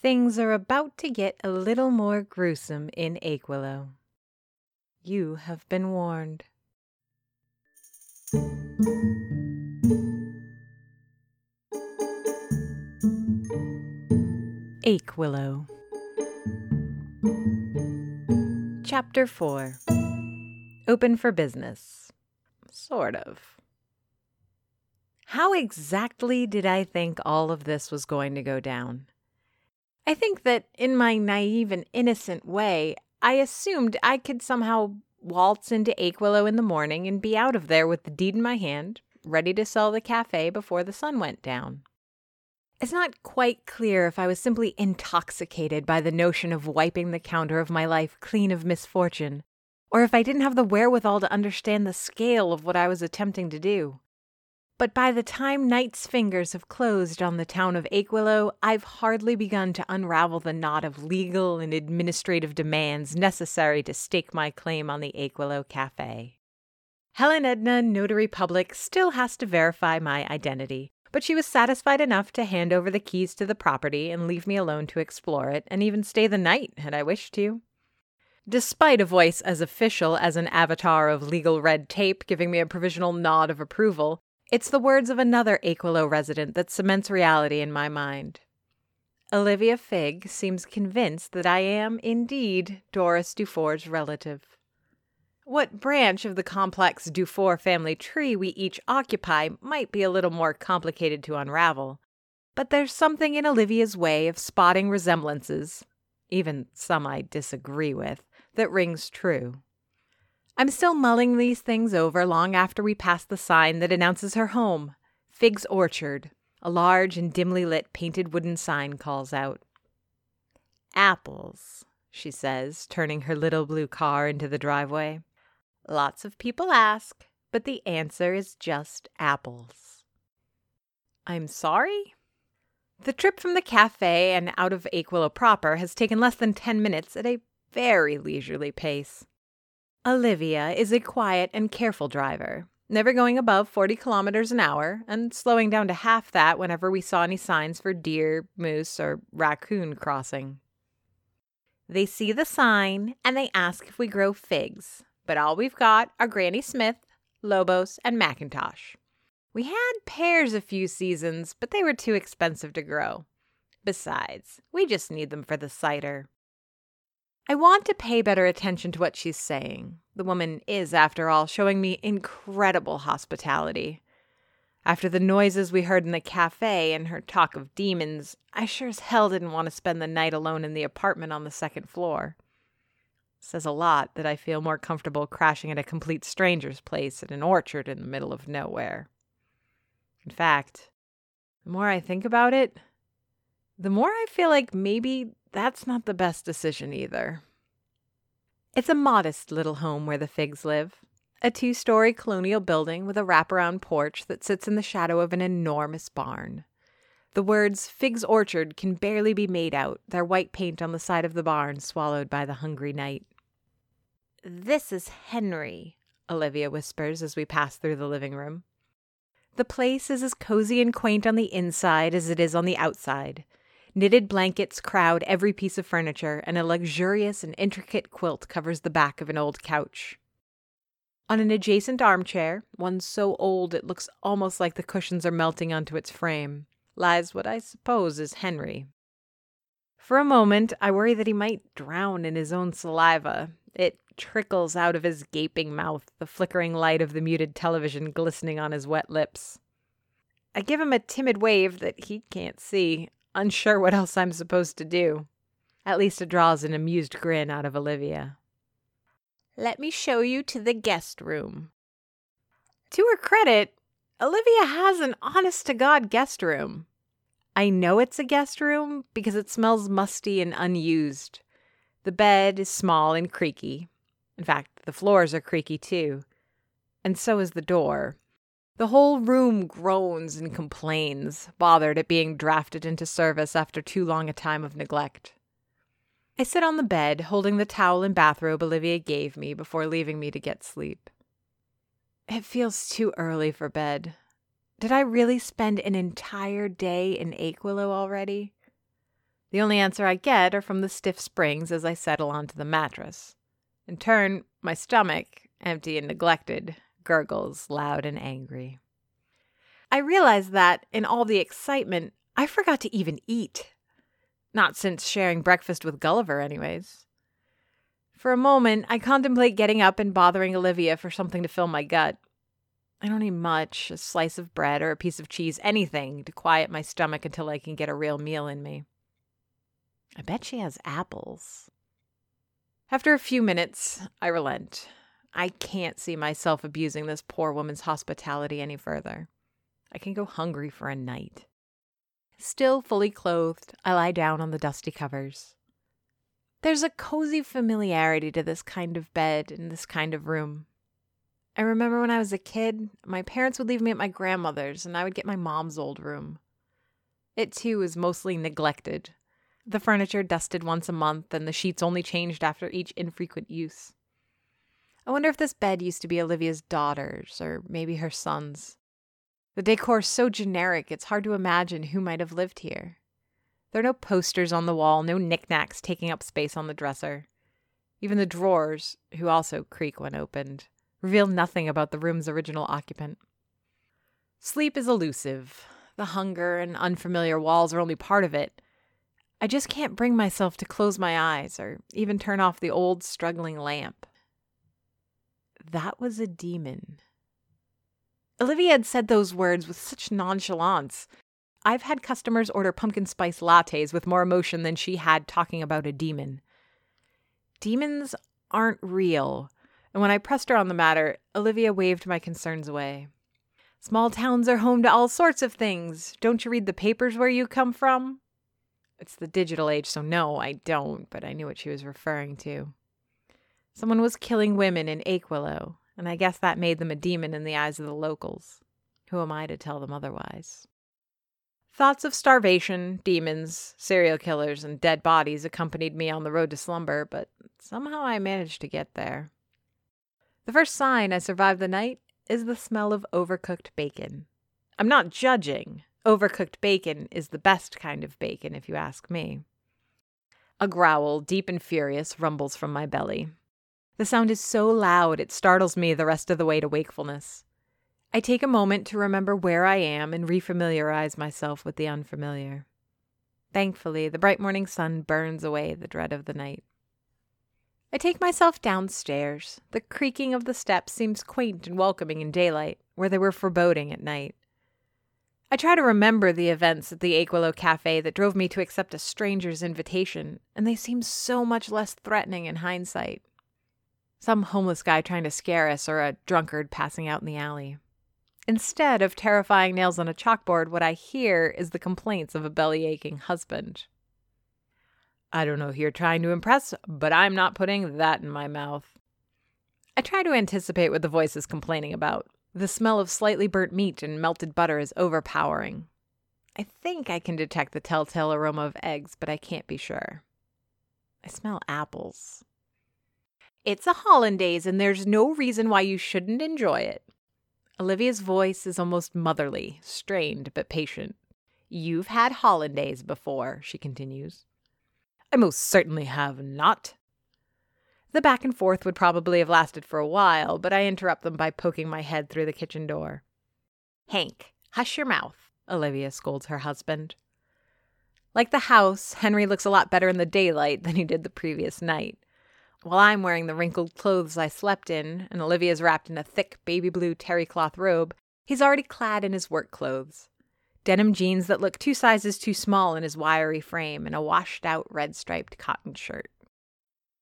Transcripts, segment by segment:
Things are about to get a little more gruesome in Achewillow. You have been warned. Achewillow. Chapter 4 Open for Business. Sort of. How exactly did I think all of this was going to go down? I think that in my naive and innocent way, I assumed I could somehow waltz into Achewillow in the morning and be out of there with the deed in my hand, ready to sell the cafe before the sun went down. It's not quite clear if I was simply intoxicated by the notion of wiping the counter of my life clean of misfortune, or if I didn't have the wherewithal to understand the scale of what I was attempting to do. But by the time night's fingers have closed on the town of Achewillow, I've hardly begun to unravel the knot of legal and administrative demands necessary to stake my claim on the Achewillow Cafe. Helen Edna, notary public, still has to verify my identity, but she was satisfied enough to hand over the keys to the property and leave me alone to explore it, and even stay the night had I wished to. Despite a voice as official as an avatar of legal red tape giving me a provisional nod of approval, it's the words of another Achewillow resident that cements reality in my mind. Olivia Figg seems convinced that I am indeed Doris Dufour's relative. What branch of the complex Dufour family tree we each occupy might be a little more complicated to unravel, but there's something in Olivia's way of spotting resemblances, even some I disagree with, that rings true. I'm still mulling these things over long after we pass the sign that announces her home Figg's Orchard. A large and dimly lit painted wooden sign calls out. Apples, she says, turning her little blue car into the driveway. Lots of people ask, but the answer is just apples. I'm sorry? The trip from the cafe and out of Achewillow proper has taken less than 10 minutes at a very leisurely pace. Olivia is a quiet and careful driver, never going above 40 kilometers an hour and slowing down to half that whenever we saw any signs for deer, moose, or raccoon crossing. They see the sign and they ask if we grow figs, but all we've got are Granny Smith, Lobos, and McIntosh. We had pears a few seasons, but they were too expensive to grow. Besides, we just need them for the cider. I want to pay better attention to what she's saying. The woman is, after all, showing me incredible hospitality. After the noises we heard in the cafe and her talk of demons, I sure as hell didn't want to spend the night alone in the apartment on the second floor. Says a lot that I feel more comfortable crashing at a complete stranger's place in an orchard in the middle of nowhere. In fact, the more I think about it, the more I feel like maybe that's not the best decision either. It's a modest little home where the Figgs live. A two story colonial building with a wraparound porch that sits in the shadow of an enormous barn. The words Figg's Orchard can barely be made out, their white paint on the side of the barn swallowed by the hungry night. This is Henry, Olivia whispers as we pass through the living room. The place is as cozy and quaint on the inside as it is on the outside. Knitted blankets crowd every piece of furniture, and a luxurious and intricate quilt covers the back of an old couch. On an adjacent armchair, one so old it looks almost like the cushions are melting onto its frame, lies what I suppose is Henry. For a moment, I worry that he might drown in his own saliva. It trickles out of his gaping mouth, the flickering light of the muted television glistening on his wet lips. I give him a timid wave that he can't see, unsure what else I'm supposed to do. At least it draws an amused grin out of Olivia. Let me show you to the guest room. To her credit, Olivia has an honest to God guest room. I know it's a guest room because it smells musty and unused. The bed is small and creaky. In fact, the floors are creaky too. And so is the door. The whole room groans and complains, bothered at being drafted into service after too long a time of neglect. I sit on the bed, holding the towel and bathrobe Olivia gave me before leaving me to get sleep. It feels too early for bed. Did I really spend an entire day in Achewillow already? The only answer I get are from the stiff springs as I settle onto the mattress. In turn, my stomach, empty and neglected, gurgles loud and angry. I realize that, in all the excitement, I forgot to even eat. Not since sharing breakfast with Gulliver, anyways. For a moment, I contemplate getting up and bothering Olivia for something to fill my gut. I don't need much a slice of bread or a piece of cheese, anything to quiet my stomach until I can get a real meal in me. I bet she has apples. After a few minutes, I relent. I can't see myself abusing this poor woman's hospitality any further. I can go hungry for a night. Still fully clothed, I lie down on the dusty covers. There's a cozy familiarity to this kind of bed and this kind of room. I remember when I was a kid, my parents would leave me at my grandmother's and I would get my mom's old room. It too was mostly neglected, the furniture dusted once a month, and the sheets only changed after each infrequent use. I wonder if this bed used to be Olivia's daughter's, or maybe her son's. The decor's so generic, it's hard to imagine who might have lived here. There are no posters on the wall, no knickknacks taking up space on the dresser. Even the drawers, who also creak when opened, reveal nothing about the room's original occupant. Sleep is elusive. The hunger and unfamiliar walls are only part of it, I just can't bring myself to close my eyes or even turn off the old struggling lamp. That was a demon. Olivia had said those words with such nonchalance. I've had customers order pumpkin spice lattes with more emotion than she had talking about a demon. Demons aren't real, and when I pressed her on the matter, Olivia waved my concerns away. Small towns are home to all sorts of things. Don't you read the papers where you come from? It's the digital age, so no, I don't, but I knew what she was referring to. Someone was killing women in Achewillow, and I guess that made them a demon in the eyes of the locals. Who am I to tell them otherwise? Thoughts of starvation, demons, serial killers, and dead bodies accompanied me on the road to slumber, but somehow I managed to get there. The first sign I survived the night is the smell of overcooked bacon. I'm not judging. Overcooked bacon is the best kind of bacon, if you ask me. A growl, deep and furious, rumbles from my belly. The sound is so loud it startles me the rest of the way to wakefulness. I take a moment to remember where I am and refamiliarize myself with the unfamiliar. Thankfully, the bright morning sun burns away the dread of the night. I take myself downstairs. The creaking of the steps seems quaint and welcoming in daylight, where they were foreboding at night. I try to remember the events at the Achewillow Cafe that drove me to accept a stranger's invitation, and they seem so much less threatening in hindsight. Some homeless guy trying to scare us, or a drunkard passing out in the alley. Instead of terrifying nails on a chalkboard, what I hear is the complaints of a belly aching husband. I don't know who you're trying to impress, but I'm not putting that in my mouth. I try to anticipate what the voice is complaining about. The smell of slightly burnt meat and melted butter is overpowering. I think I can detect the telltale aroma of eggs, but I can't be sure. I smell apples. It's a hollandaise, and there's no reason why you shouldn't enjoy it. Olivia's voice is almost motherly, strained but patient. You've had hollandaise before, she continues. I most certainly have not, the back and forth would probably have lasted for a while, but I interrupt them by poking my head through the kitchen door. Hank, hush your mouth, Olivia scolds her husband. Like the house, Henry looks a lot better in the daylight than he did the previous night. While I'm wearing the wrinkled clothes I slept in, and Olivia's wrapped in a thick baby blue terry cloth robe, he's already clad in his work clothes denim jeans that look two sizes too small in his wiry frame, and a washed out red striped cotton shirt.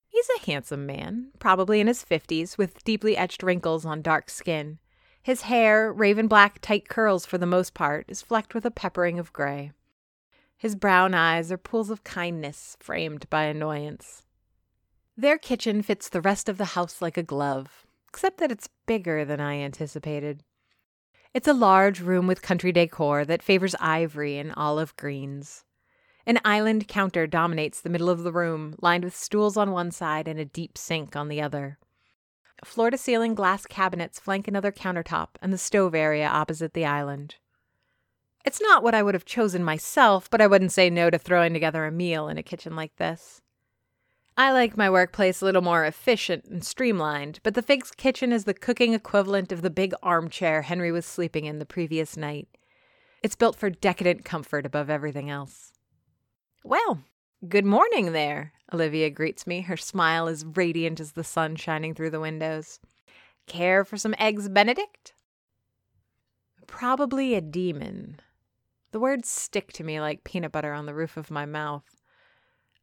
He's a handsome man, probably in his 50s, with deeply etched wrinkles on dark skin. His hair, raven black tight curls for the most part, is flecked with a peppering of gray. His brown eyes are pools of kindness framed by annoyance. Their kitchen fits the rest of the house like a glove, except that it's bigger than I anticipated. It's a large room with country decor that favors ivory and olive greens. An island counter dominates the middle of the room, lined with stools on one side and a deep sink on the other. Floor to ceiling glass cabinets flank another countertop and the stove area opposite the island. It's not what I would have chosen myself, but I wouldn't say no to throwing together a meal in a kitchen like this. I like my workplace a little more efficient and streamlined, but the Figgs kitchen is the cooking equivalent of the big armchair Henry was sleeping in the previous night. It's built for decadent comfort above everything else. Well, good morning there, Olivia greets me, her smile as radiant as the sun shining through the windows. Care for some eggs Benedict? Probably a demon. The words stick to me like peanut butter on the roof of my mouth.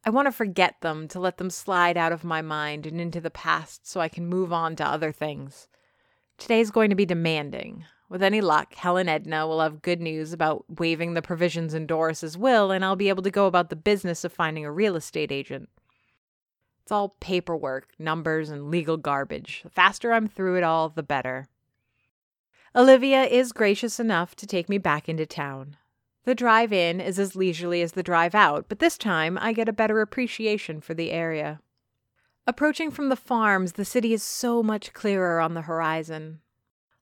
I want to forget them, to let them slide out of my mind and into the past so I can move on to other things. Today's going to be demanding. With any luck, Helen Edna will have good news about waiving the provisions in Doris's will, and I'll be able to go about the business of finding a real estate agent. It's all paperwork, numbers, and legal garbage. The faster I'm through it all, the better. Olivia is gracious enough to take me back into town. The drive in is as leisurely as the drive out, but this time I get a better appreciation for the area. Approaching from the farms, the city is so much clearer on the horizon.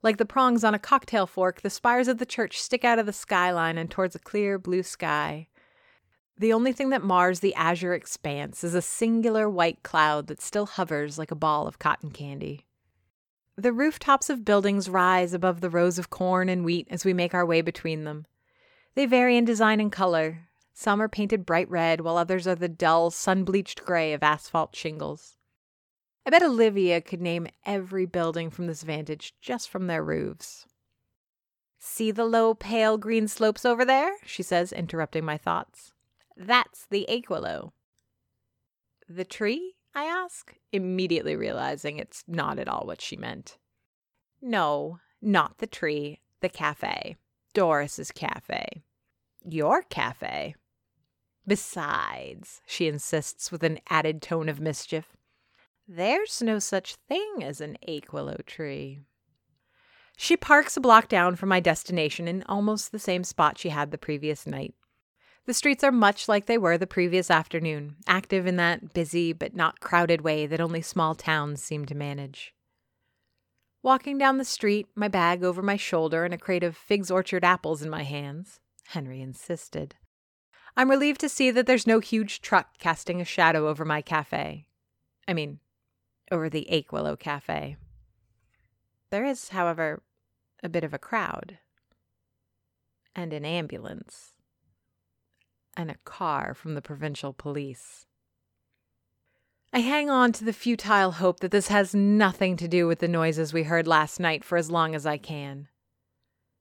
Like the prongs on a cocktail fork, the spires of the church stick out of the skyline and towards a clear blue sky. The only thing that mars the azure expanse is a singular white cloud that still hovers like a ball of cotton candy. The rooftops of buildings rise above the rows of corn and wheat as we make our way between them. They vary in design and color. Some are painted bright red, while others are the dull, sun bleached gray of asphalt shingles. I bet Olivia could name every building from this vantage just from their roofs. See the low, pale green slopes over there? she says, interrupting my thoughts. That's the Achewillow. The tree? I ask, immediately realizing it's not at all what she meant. No, not the tree, the cafe. Doris's cafe. Your cafe. Besides, she insists with an added tone of mischief, there's no such thing as an Achewillow tree. She parks a block down from my destination in almost the same spot she had the previous night. The streets are much like they were the previous afternoon, active in that busy but not crowded way that only small towns seem to manage. Walking down the street, my bag over my shoulder and a crate of Figgs Orchard apples in my hands, Henry insisted. I'm relieved to see that there's no huge truck casting a shadow over my cafe. I mean, over the Achewillow Cafe. There is, however, a bit of a crowd, and an ambulance, and a car from the provincial police. I hang on to the futile hope that this has nothing to do with the noises we heard last night for as long as I can.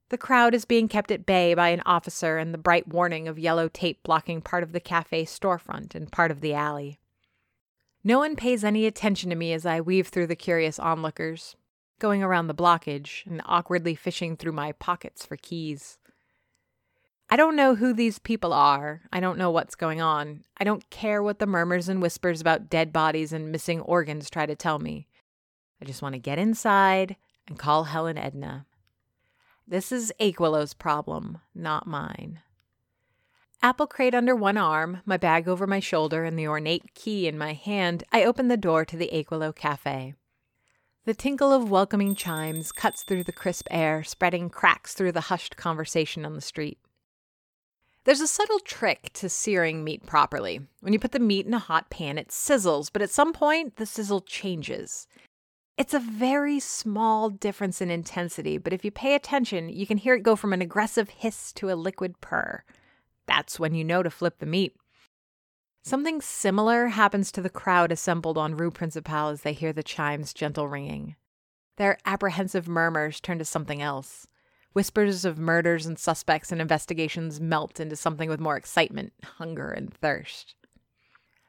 The crowd is being kept at bay by an officer and the bright warning of yellow tape blocking part of the cafe storefront and part of the alley. No one pays any attention to me as I weave through the curious onlookers, going around the blockage and awkwardly fishing through my pockets for keys. I don't know who these people are. I don't know what's going on. I don't care what the murmurs and whispers about dead bodies and missing organs try to tell me. I just want to get inside and call Helen Edna. This is Achewillow's problem, not mine. Apple crate under one arm, my bag over my shoulder, and the ornate key in my hand, I open the door to the Achewillow Cafe. The tinkle of welcoming chimes cuts through the crisp air, spreading cracks through the hushed conversation on the street. There's a subtle trick to searing meat properly. When you put the meat in a hot pan, it sizzles, but at some point, the sizzle changes. It's a very small difference in intensity, but if you pay attention, you can hear it go from an aggressive hiss to a liquid purr. That's when you know to flip the meat. Something similar happens to the crowd assembled on Rue Principale as they hear the chimes' gentle ringing. Their apprehensive murmurs turn to something else. Whispers of murders and suspects and investigations melt into something with more excitement, hunger, and thirst.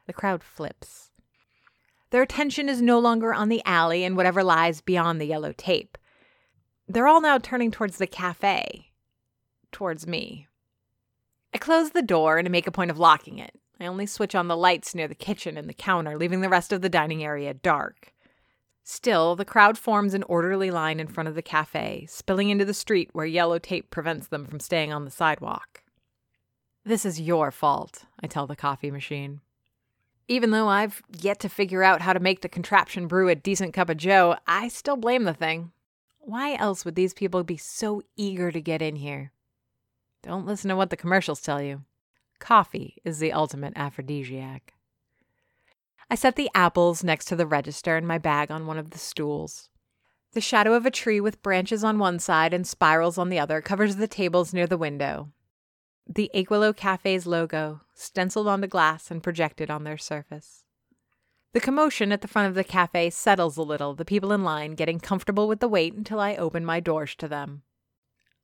The crowd flips. Their attention is no longer on the alley and whatever lies beyond the yellow tape. They're all now turning towards the cafe, towards me. I close the door and make a point of locking it. I only switch on the lights near the kitchen and the counter, leaving the rest of the dining area dark. Still, the crowd forms an orderly line in front of the cafe, spilling into the street where yellow tape prevents them from staying on the sidewalk. This is your fault, I tell the coffee machine. Even though I've yet to figure out how to make the contraption brew a decent cup of joe, I still blame the thing. Why else would these people be so eager to get in here? Don't listen to what the commercials tell you. Coffee is the ultimate aphrodisiac. I set the apples next to the register and my bag on one of the stools. The shadow of a tree with branches on one side and spirals on the other covers the tables near the window. The Achewillow Cafe's logo, stenciled onto glass and projected on their surface. The commotion at the front of the cafe settles a little, the people in line getting comfortable with the wait until I open my doors to them.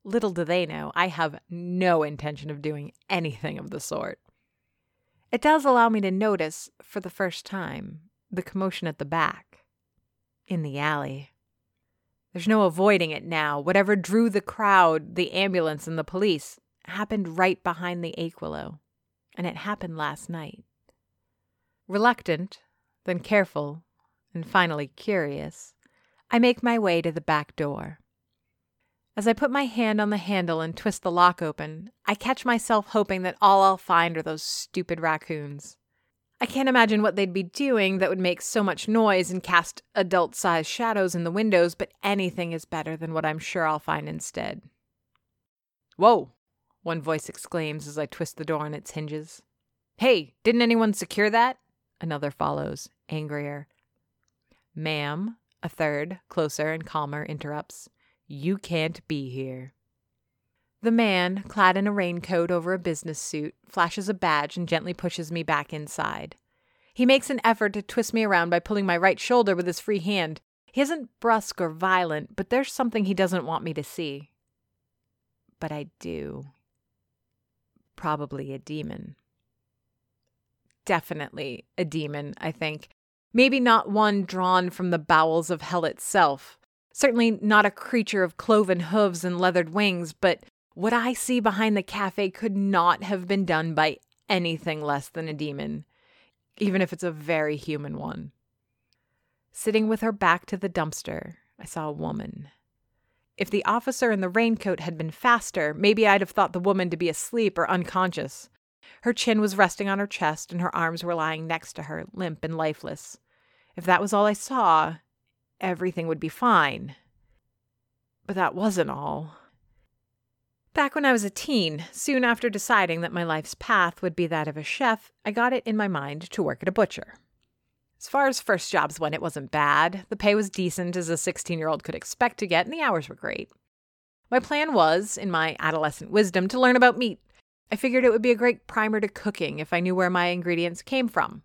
Little do they know, I have no intention of doing anything of the sort. It does allow me to notice, for the first time, the commotion at the back, in the alley. There's no avoiding it now. Whatever drew the crowd, the ambulance, and the police happened right behind the Achewillow, and it happened last night. Reluctant, then careful, and finally curious, I make my way to the back door. As I put my hand on the handle and twist the lock open, I catch myself hoping that all I'll find are those stupid raccoons. I can't imagine what they'd be doing that would make so much noise and cast adult sized shadows in the windows, but anything is better than what I'm sure I'll find instead. Whoa! One voice exclaims as I twist the door on its hinges. Hey, didn't anyone secure that? Another follows, angrier. Ma'am, a third, closer and calmer, interrupts. You can't be here. The man, clad in a raincoat over a business suit, flashes a badge and gently pushes me back inside. He makes an effort to twist me around by pulling my right shoulder with his free hand. He isn't brusque or violent, but there's something he doesn't want me to see. But I do. Probably a demon. Definitely a demon, I think. Maybe not one drawn from the bowels of hell itself, Certainly not a creature of cloven hooves and leathered wings, but what I see behind the cafe could not have been done by anything less than a demon, even if it's a very human one. Sitting with her back to the dumpster, I saw a woman. If the officer in the raincoat had been faster, maybe I'd have thought the woman to be asleep or unconscious. Her chin was resting on her chest, and her arms were lying next to her, limp and lifeless. If that was all I saw, everything would be fine. But that wasn't all. Back when I was a teen, soon after deciding that my life's path would be that of a chef, I got it in my mind to work at a butcher. As far as first jobs went, it wasn't bad. The pay was decent as a 16 year old could expect to get, and the hours were great. My plan was, in my adolescent wisdom, to learn about meat. I figured it would be a great primer to cooking if I knew where my ingredients came from.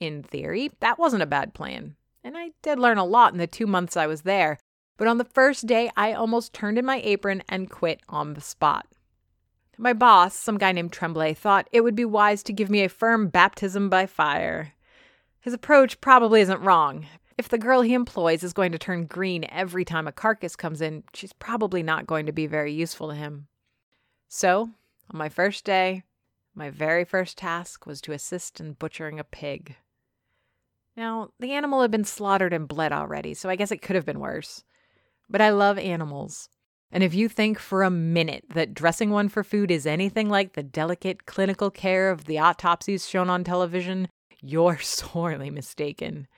In theory, that wasn't a bad plan and I did learn a lot in the two months I was there. But on the first day, I almost turned in my apron and quit on the spot. My boss, some guy named Tremblay, thought it would be wise to give me a firm baptism by fire. His approach probably isn't wrong. If the girl he employs is going to turn green every time a carcass comes in, she's probably not going to be very useful to him. So, on my first day, my very first task was to assist in butchering a pig. Now, the animal had been slaughtered and bled already, so I guess it could have been worse. But I love animals. And if you think for a minute that dressing one for food is anything like the delicate clinical care of the autopsies shown on television, you're sorely mistaken.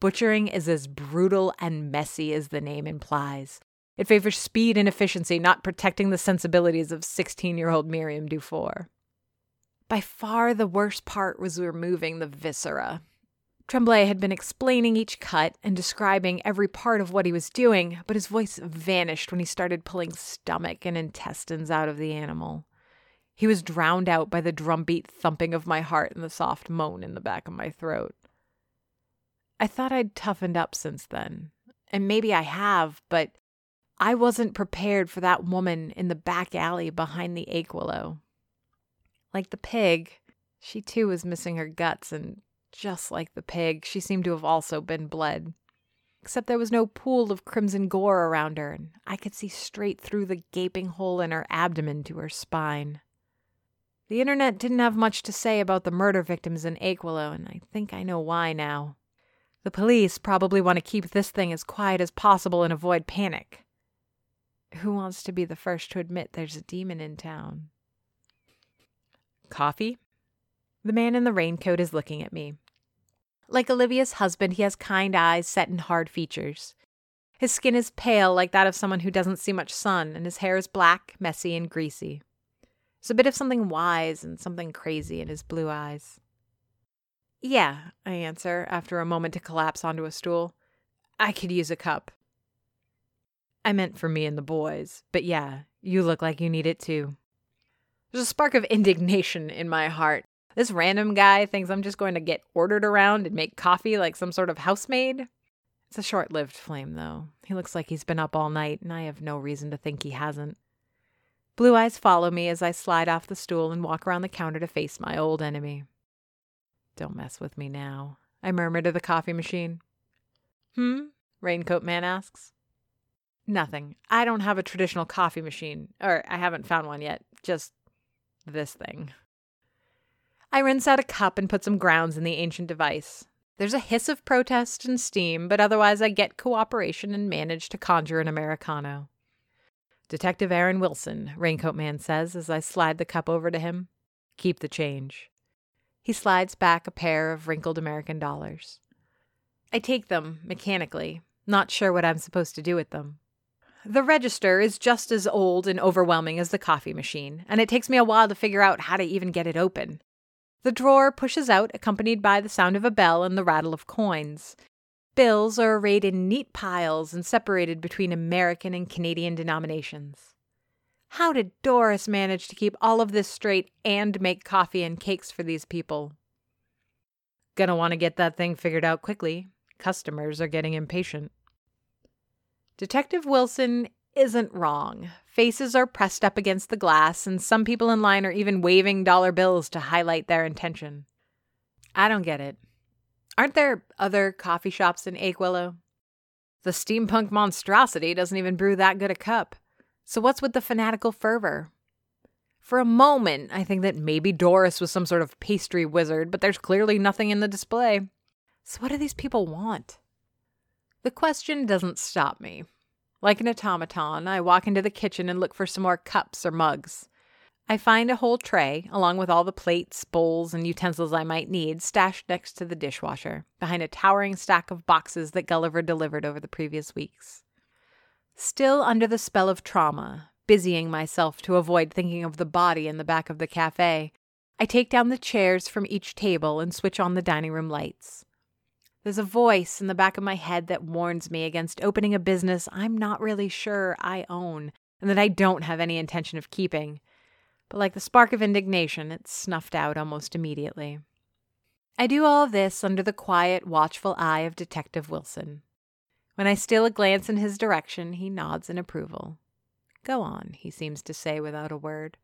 Butchering is as brutal and messy as the name implies. It favors speed and efficiency, not protecting the sensibilities of 16 year old Miriam Dufour. By far the worst part was removing the viscera. Tremblay had been explaining each cut and describing every part of what he was doing, but his voice vanished when he started pulling stomach and intestines out of the animal. He was drowned out by the drumbeat thumping of my heart and the soft moan in the back of my throat. I thought I'd toughened up since then, and maybe I have, but I wasn't prepared for that woman in the back alley behind the Achewillow. Like the pig, she too was missing her guts and just like the pig, she seemed to have also been bled. Except there was no pool of crimson gore around her, and I could see straight through the gaping hole in her abdomen to her spine. The internet didn't have much to say about the murder victims in Achewillow, and I think I know why now. The police probably want to keep this thing as quiet as possible and avoid panic. Who wants to be the first to admit there's a demon in town? Coffee? The man in the raincoat is looking at me. Like Olivia's husband, he has kind eyes set in hard features. His skin is pale, like that of someone who doesn't see much sun, and his hair is black, messy, and greasy. There's a bit of something wise and something crazy in his blue eyes. Yeah, I answer after a moment to collapse onto a stool. I could use a cup. I meant for me and the boys, but yeah, you look like you need it too. There's a spark of indignation in my heart. This random guy thinks I'm just going to get ordered around and make coffee like some sort of housemaid. It's a short lived flame, though. He looks like he's been up all night, and I have no reason to think he hasn't. Blue eyes follow me as I slide off the stool and walk around the counter to face my old enemy. Don't mess with me now, I murmur to the coffee machine. Hmm? Raincoat Man asks. Nothing. I don't have a traditional coffee machine, or I haven't found one yet. Just this thing. I rinse out a cup and put some grounds in the ancient device. There's a hiss of protest and steam, but otherwise I get cooperation and manage to conjure an Americano. Detective Aaron Wilson, Raincoat Man says as I slide the cup over to him. Keep the change. He slides back a pair of wrinkled American dollars. I take them mechanically, not sure what I'm supposed to do with them. The register is just as old and overwhelming as the coffee machine, and it takes me a while to figure out how to even get it open. The drawer pushes out, accompanied by the sound of a bell and the rattle of coins. Bills are arrayed in neat piles and separated between American and Canadian denominations. How did Doris manage to keep all of this straight and make coffee and cakes for these people? Gonna want to get that thing figured out quickly. Customers are getting impatient. Detective Wilson isn't wrong. Faces are pressed up against the glass, and some people in line are even waving dollar bills to highlight their intention. I don't get it. Aren't there other coffee shops in Achewillow? The steampunk monstrosity doesn't even brew that good a cup. So what's with the fanatical fervor? For a moment, I think that maybe Doris was some sort of pastry wizard, but there's clearly nothing in the display. So what do these people want? The question doesn't stop me. Like an automaton, I walk into the kitchen and look for some more cups or mugs. I find a whole tray, along with all the plates, bowls, and utensils I might need, stashed next to the dishwasher, behind a towering stack of boxes that Gulliver delivered over the previous weeks. Still under the spell of trauma, busying myself to avoid thinking of the body in the back of the cafe, I take down the chairs from each table and switch on the dining room lights. There's a voice in the back of my head that warns me against opening a business I'm not really sure I own and that I don't have any intention of keeping but like the spark of indignation, it snuffed out almost immediately. I do all this under the quiet, watchful eye of Detective Wilson. When I steal a glance in his direction, he nods in approval. Go on, he seems to say without a word.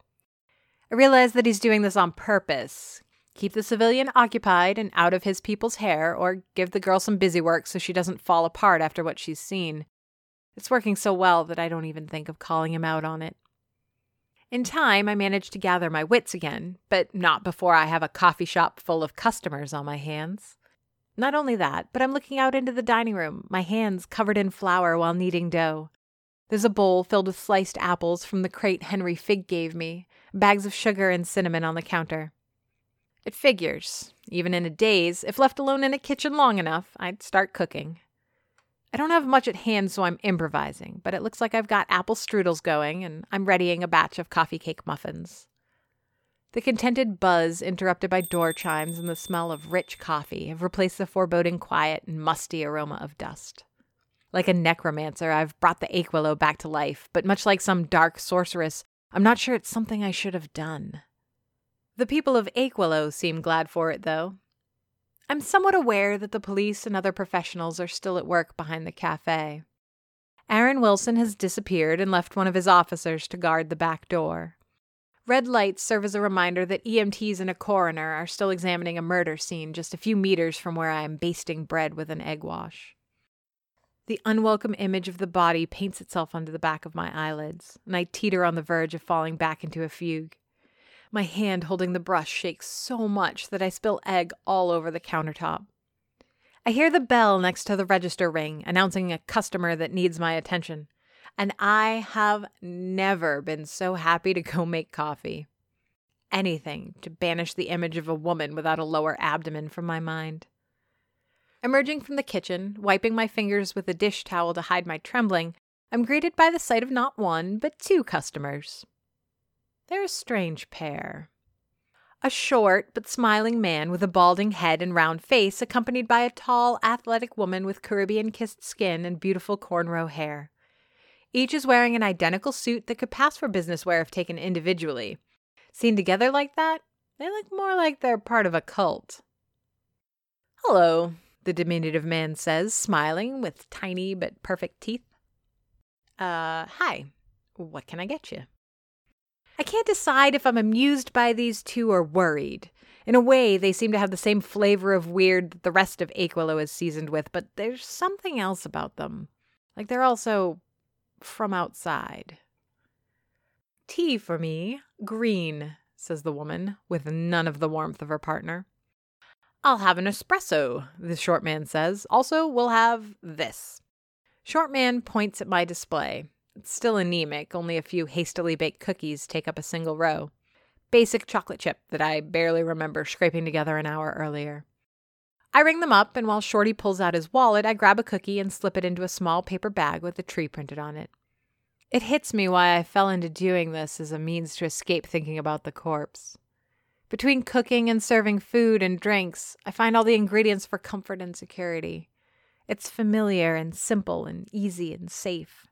I realize that he's doing this on purpose. Keep the civilian occupied and out of his people's hair, or give the girl some busy work so she doesn't fall apart after what she's seen. It's working so well that I don't even think of calling him out on it. In time, I manage to gather my wits again, but not before I have a coffee shop full of customers on my hands. Not only that, but I'm looking out into the dining room, my hands covered in flour while kneading dough. There's a bowl filled with sliced apples from the crate Henry Figg gave me, bags of sugar and cinnamon on the counter. It figures, even in a daze, if left alone in a kitchen long enough, I'd start cooking. I don't have much at hand, so I'm improvising, but it looks like I've got apple strudels going, and I'm readying a batch of coffee cake muffins. The contented buzz, interrupted by door chimes and the smell of rich coffee, have replaced the foreboding quiet and musty aroma of dust. Like a necromancer, I've brought the Achewillow back to life, but much like some dark sorceress, I'm not sure it's something I should have done. The people of Achewillow seem glad for it, though. I'm somewhat aware that the police and other professionals are still at work behind the cafe. Aaron Wilson has disappeared and left one of his officers to guard the back door. Red lights serve as a reminder that EMTs and a coroner are still examining a murder scene just a few meters from where I am basting bread with an egg wash. The unwelcome image of the body paints itself onto the back of my eyelids, and I teeter on the verge of falling back into a fugue. My hand holding the brush shakes so much that I spill egg all over the countertop. I hear the bell next to the register ring, announcing a customer that needs my attention, and I have never been so happy to go make coffee. Anything to banish the image of a woman without a lower abdomen from my mind. Emerging from the kitchen, wiping my fingers with a dish towel to hide my trembling, I'm greeted by the sight of not one, but two customers. They're a strange pair. A short but smiling man with a balding head and round face, accompanied by a tall, athletic woman with Caribbean kissed skin and beautiful cornrow hair. Each is wearing an identical suit that could pass for business wear if taken individually. Seen together like that, they look more like they're part of a cult. Hello, the diminutive man says, smiling with tiny but perfect teeth. Uh, hi. What can I get you? I can't decide if I'm amused by these two or worried. In a way, they seem to have the same flavor of weird that the rest of Achewillow is seasoned with, but there's something else about them. Like they're also from outside. Tea for me, green, says the woman, with none of the warmth of her partner. I'll have an espresso, the short man says. Also, we'll have this. Short man points at my display. It's still anemic, only a few hastily baked cookies take up a single row. Basic chocolate chip that I barely remember scraping together an hour earlier. I ring them up, and while Shorty pulls out his wallet, I grab a cookie and slip it into a small paper bag with a tree printed on it. It hits me why I fell into doing this as a means to escape thinking about the corpse. Between cooking and serving food and drinks, I find all the ingredients for comfort and security. It's familiar and simple and easy and safe.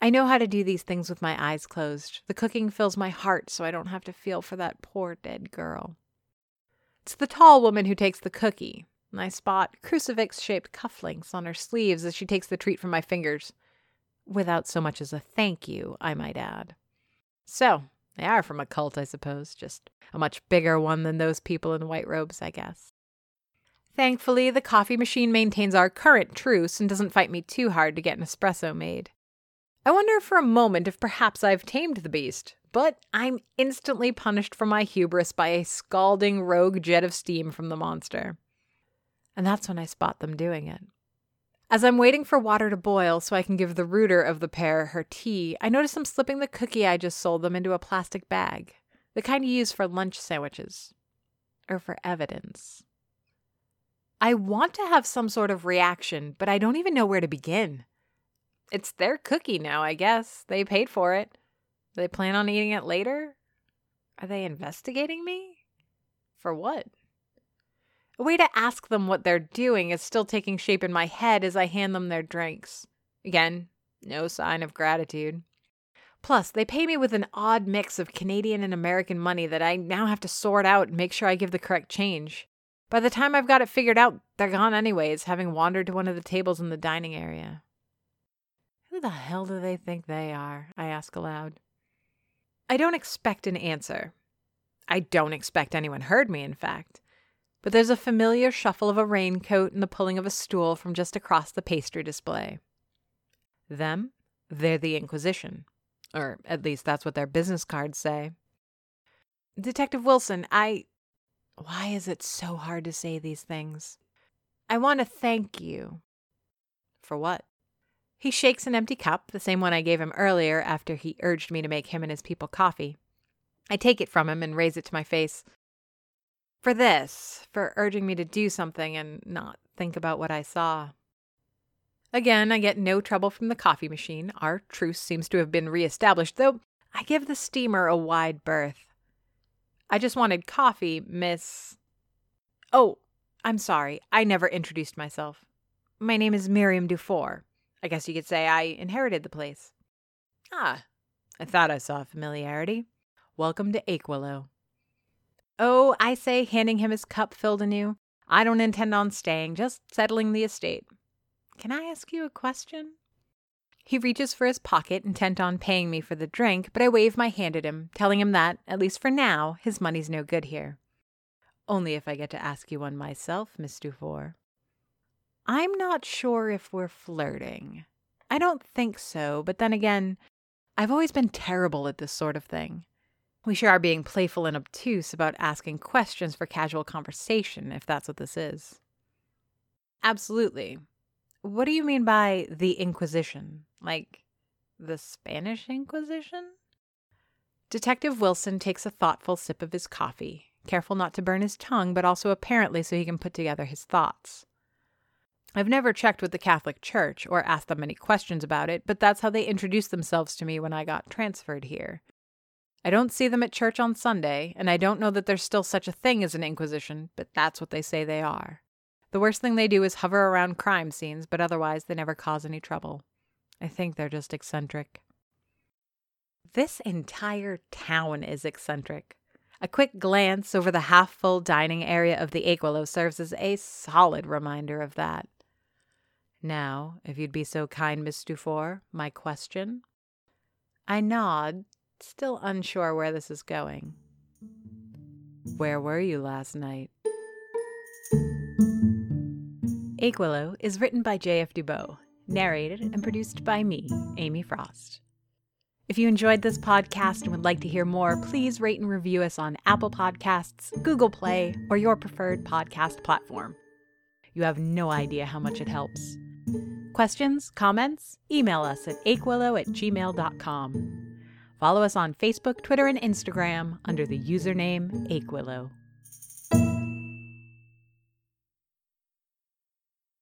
I know how to do these things with my eyes closed. The cooking fills my heart so I don't have to feel for that poor dead girl. It's the tall woman who takes the cookie, and I spot crucifix shaped cufflinks on her sleeves as she takes the treat from my fingers. Without so much as a thank you, I might add. So, they are from a cult, I suppose, just a much bigger one than those people in white robes, I guess. Thankfully, the coffee machine maintains our current truce and doesn't fight me too hard to get an espresso made. I wonder for a moment if perhaps I've tamed the beast, but I'm instantly punished for my hubris by a scalding rogue jet of steam from the monster. And that's when I spot them doing it. As I'm waiting for water to boil so I can give the rooter of the pair her tea, I notice them slipping the cookie I just sold them into a plastic bag, the kind you use for lunch sandwiches, or for evidence. I want to have some sort of reaction, but I don't even know where to begin. It's their cookie now, I guess. They paid for it. They plan on eating it later? Are they investigating me? For what? A way to ask them what they're doing is still taking shape in my head as I hand them their drinks. Again, no sign of gratitude. Plus, they pay me with an odd mix of Canadian and American money that I now have to sort out and make sure I give the correct change. By the time I've got it figured out, they're gone anyways, having wandered to one of the tables in the dining area. Who the hell do they think they are? I ask aloud. I don't expect an answer. I don't expect anyone heard me, in fact. But there's a familiar shuffle of a raincoat and the pulling of a stool from just across the pastry display. Them, they're the Inquisition. Or at least that's what their business cards say. Detective Wilson, I. Why is it so hard to say these things? I want to thank you. For what? He shakes an empty cup, the same one I gave him earlier after he urged me to make him and his people coffee. I take it from him and raise it to my face. For this, for urging me to do something and not think about what I saw. Again, I get no trouble from the coffee machine. Our truce seems to have been reestablished, though I give the steamer a wide berth. I just wanted coffee, Miss. Oh, I'm sorry. I never introduced myself. My name is Miriam Dufour. I guess you could say I inherited the place. Ah, I thought I saw familiarity. Welcome to Achewillow. Oh, I say, handing him his cup filled anew. I don't intend on staying, just settling the estate. Can I ask you a question? He reaches for his pocket, intent on paying me for the drink, but I wave my hand at him, telling him that, at least for now, his money's no good here. Only if I get to ask you one myself, Miss Dufour. I'm not sure if we're flirting. I don't think so, but then again, I've always been terrible at this sort of thing. We sure are being playful and obtuse about asking questions for casual conversation, if that's what this is. Absolutely. What do you mean by the Inquisition? Like the Spanish Inquisition? Detective Wilson takes a thoughtful sip of his coffee, careful not to burn his tongue, but also apparently so he can put together his thoughts. I've never checked with the Catholic Church or asked them any questions about it, but that's how they introduced themselves to me when I got transferred here. I don't see them at church on Sunday, and I don't know that there's still such a thing as an inquisition, but that's what they say they are. The worst thing they do is hover around crime scenes, but otherwise they never cause any trouble. I think they're just eccentric. This entire town is eccentric. A quick glance over the half full dining area of the Achewillow serves as a solid reminder of that. Now, if you'd be so kind, Miss Dufour, my question? I nod, still unsure where this is going. Where were you last night? Achewillow is written by J.F. Dubeau, narrated and produced by me, Amy Frost. If you enjoyed this podcast and would like to hear more, please rate and review us on Apple Podcasts, Google Play, or your preferred podcast platform. You have no idea how much it helps. Questions, comments? Email us at achewillow at gmail.com. Follow us on Facebook, Twitter, and Instagram under the username Achewillow.